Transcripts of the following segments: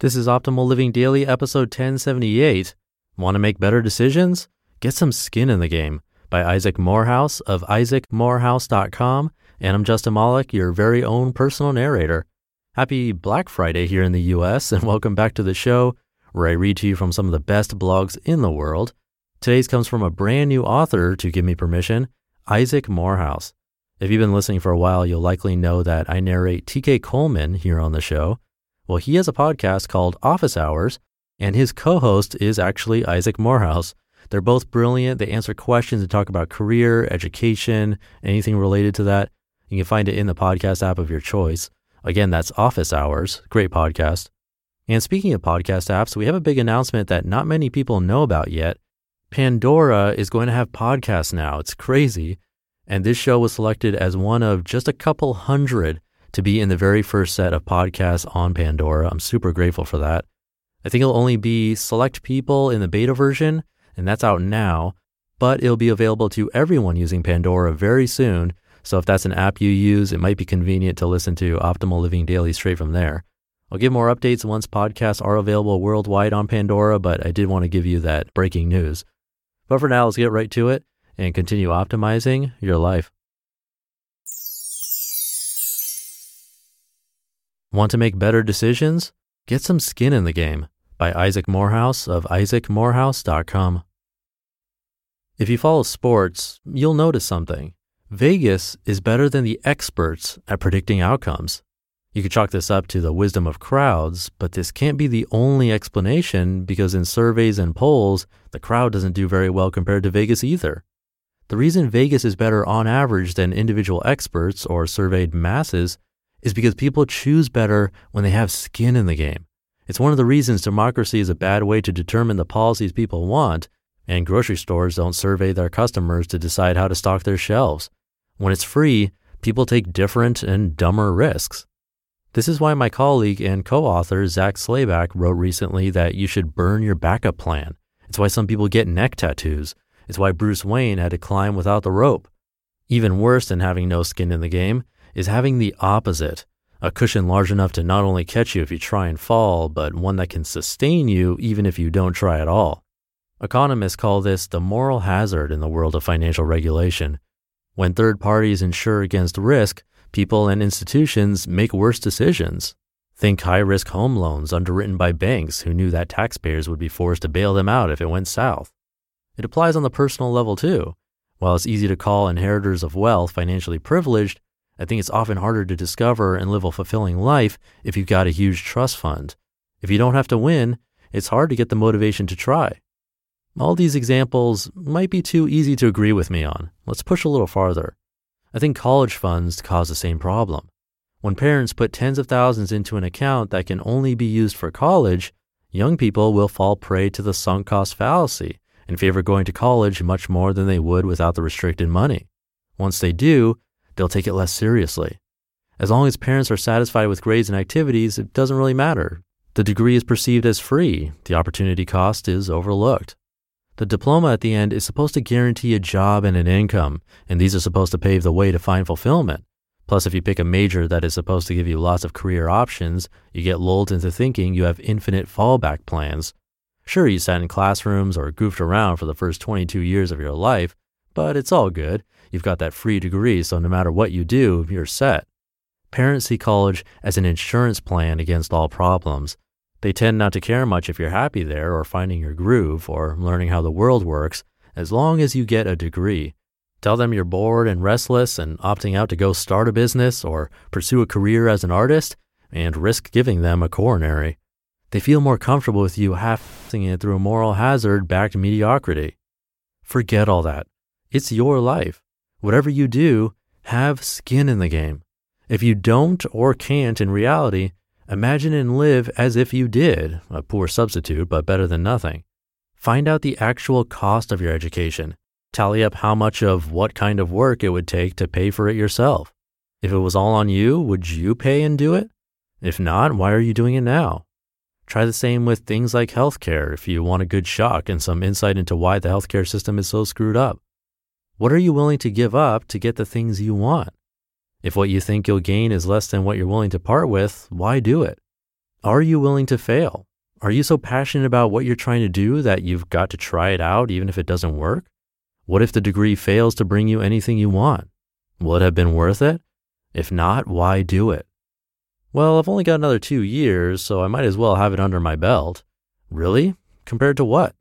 This is Optimal Living Daily, episode 1078. Want to make better decisions? Get some skin in the game by Isaac Morehouse of isaacmorehouse.com. And I'm Justin Malik, your very own personal narrator. Happy Black Friday here in the US, and welcome back to the show where I read to you from some of the best blogs in the world. Today's comes from a brand new author to give me permission, Isaac Morehouse. If you've been listening for a while, you'll likely know that I narrate TK Coleman here on the show. Well, he has a podcast called Office Hours, and his co host is actually Isaac Morehouse. They're both brilliant. They answer questions and talk about career, education, anything related to that. You can find it in the podcast app of your choice. Again, that's Office Hours. Great podcast. And speaking of podcast apps, we have a big announcement that not many people know about yet. Pandora is going to have podcasts now. It's crazy. And this show was selected as one of just a couple hundred to be in the very first set of podcasts on Pandora. I'm super grateful for that. I think it'll only be select people in the beta version, and that's out now, but it'll be available to everyone using Pandora very soon. So if that's an app you use, it might be convenient to listen to Optimal Living Daily straight from there. I'll give more updates once podcasts are available worldwide on Pandora, but I did want to give you that breaking news. But for now, let's get right to it and continue optimizing your life. Want to make better decisions? Get some skin in the game by Isaac Morehouse of isaacmorehouse.com. If you follow sports, you'll notice something. Vegas is better than the experts at predicting outcomes. You could chalk this up to the wisdom of crowds, but this can't be the only explanation because in surveys and polls, the crowd doesn't do very well compared to Vegas either. The reason Vegas is better on average than individual experts or surveyed masses is because people choose better when they have skin in the game. It's one of the reasons democracy is a bad way to determine the policies people want, and grocery stores don't survey their customers to decide how to stock their shelves. When it's free, people take different and dumber risks. This is why my colleague and co author Zak Slayback wrote recently that you should burn your backup plan. It's why some people get neck tattoos. It's why Bruce Wayne had to climb without the rope. Even worse than having no skin in the game is having the opposite a cushion large enough to not only catch you if you try and fall, but one that can sustain you even if you don't try at all. Economists call this the moral hazard in the world of financial regulation. When third parties insure against risk, people and institutions make worse decisions. Think high risk home loans underwritten by banks who knew that taxpayers would be forced to bail them out if it went south. It applies on the personal level too. While it's easy to call inheritors of wealth financially privileged, I think it's often harder to discover and live a fulfilling life if you've got a huge trust fund. If you don't have to win, it's hard to get the motivation to try. All these examples might be too easy to agree with me on. Let's push a little farther. I think college funds cause the same problem. When parents put tens of thousands into an account that can only be used for college, young people will fall prey to the sunk cost fallacy and favor going to college much more than they would without the restricted money. Once they do, they'll take it less seriously. As long as parents are satisfied with grades and activities, it doesn't really matter. The degree is perceived as free, the opportunity cost is overlooked. The diploma at the end is supposed to guarantee a job and an income, and these are supposed to pave the way to find fulfillment. Plus, if you pick a major that is supposed to give you lots of career options, you get lulled into thinking you have infinite fallback plans. Sure, you sat in classrooms or goofed around for the first 22 years of your life, but it's all good. You've got that free degree, so no matter what you do, you're set. Parents see college as an insurance plan against all problems. They tend not to care much if you're happy there or finding your groove or learning how the world works as long as you get a degree. Tell them you're bored and restless and opting out to go start a business or pursue a career as an artist and risk giving them a coronary. They feel more comfortable with you half it through a moral hazard back to mediocrity. Forget all that. It's your life. Whatever you do, have skin in the game. If you don't or can't in reality, imagine and live as if you did, a poor substitute, but better than nothing. Find out the actual cost of your education. Tally up how much of what kind of work it would take to pay for it yourself. If it was all on you, would you pay and do it? If not, why are you doing it now? Try the same with things like healthcare if you want a good shock and some insight into why the healthcare system is so screwed up. What are you willing to give up to get the things you want? If what you think you'll gain is less than what you're willing to part with, why do it? Are you willing to fail? Are you so passionate about what you're trying to do that you've got to try it out even if it doesn't work? What if the degree fails to bring you anything you want? Will it have been worth it? If not, why do it? Well, I've only got another two years, so I might as well have it under my belt. Really? Compared to what?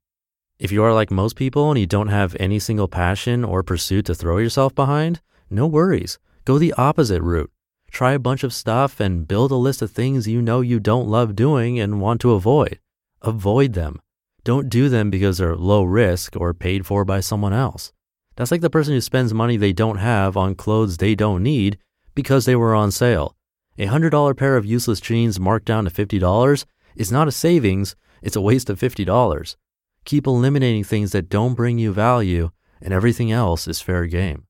If you are like most people and you don't have any single passion or pursuit to throw yourself behind, no worries. Go the opposite route. Try a bunch of stuff and build a list of things you know you don't love doing and want to avoid. Avoid them. Don't do them because they're low risk or paid for by someone else. That's like the person who spends money they don't have on clothes they don't need because they were on sale. A $100 pair of useless jeans marked down to $50 is not a savings, it's a waste of $50. Keep eliminating things that don't bring you value, and everything else is fair game.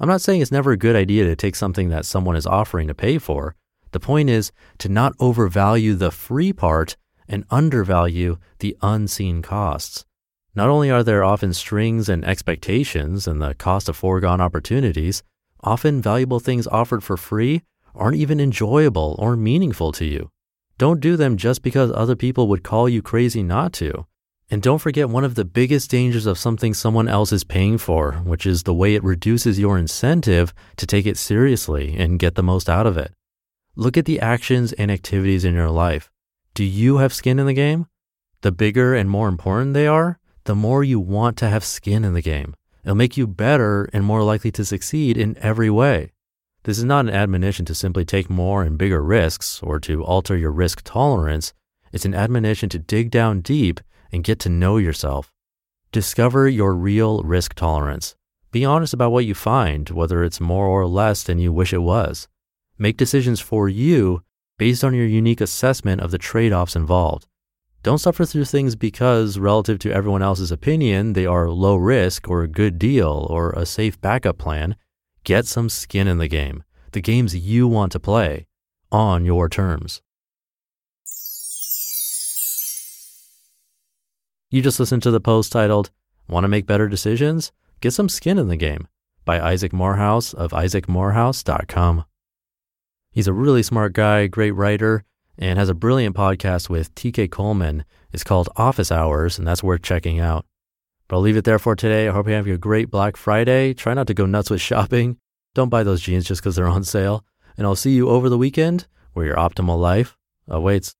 I'm not saying it's never a good idea to take something that someone is offering to pay for. The point is to not overvalue the free part and undervalue the unseen costs. Not only are there often strings and expectations and the cost of foregone opportunities, often valuable things offered for free aren't even enjoyable or meaningful to you. Don't do them just because other people would call you crazy not to. And don't forget one of the biggest dangers of something someone else is paying for, which is the way it reduces your incentive to take it seriously and get the most out of it. Look at the actions and activities in your life. Do you have skin in the game? The bigger and more important they are, the more you want to have skin in the game. It'll make you better and more likely to succeed in every way. This is not an admonition to simply take more and bigger risks or to alter your risk tolerance. It's an admonition to dig down deep and get to know yourself. Discover your real risk tolerance. Be honest about what you find, whether it's more or less than you wish it was. Make decisions for you based on your unique assessment of the trade offs involved. Don't suffer through things because, relative to everyone else's opinion, they are low risk or a good deal or a safe backup plan Get some skin in the game, the games you want to play, on your terms. You just listened to the post titled, Want to Make Better Decisions? Get Some Skin in the Game by Isaac Morehouse of isaacmorehouse.com. He's a really smart guy, great writer, and has a brilliant podcast with TK Coleman. It's called Office Hours, and that's worth checking out. But I'll leave it there for today. I hope you have a great Black Friday. Try not to go nuts with shopping. Don't buy those jeans just because they're on sale. And I'll see you over the weekend where your optimal life awaits.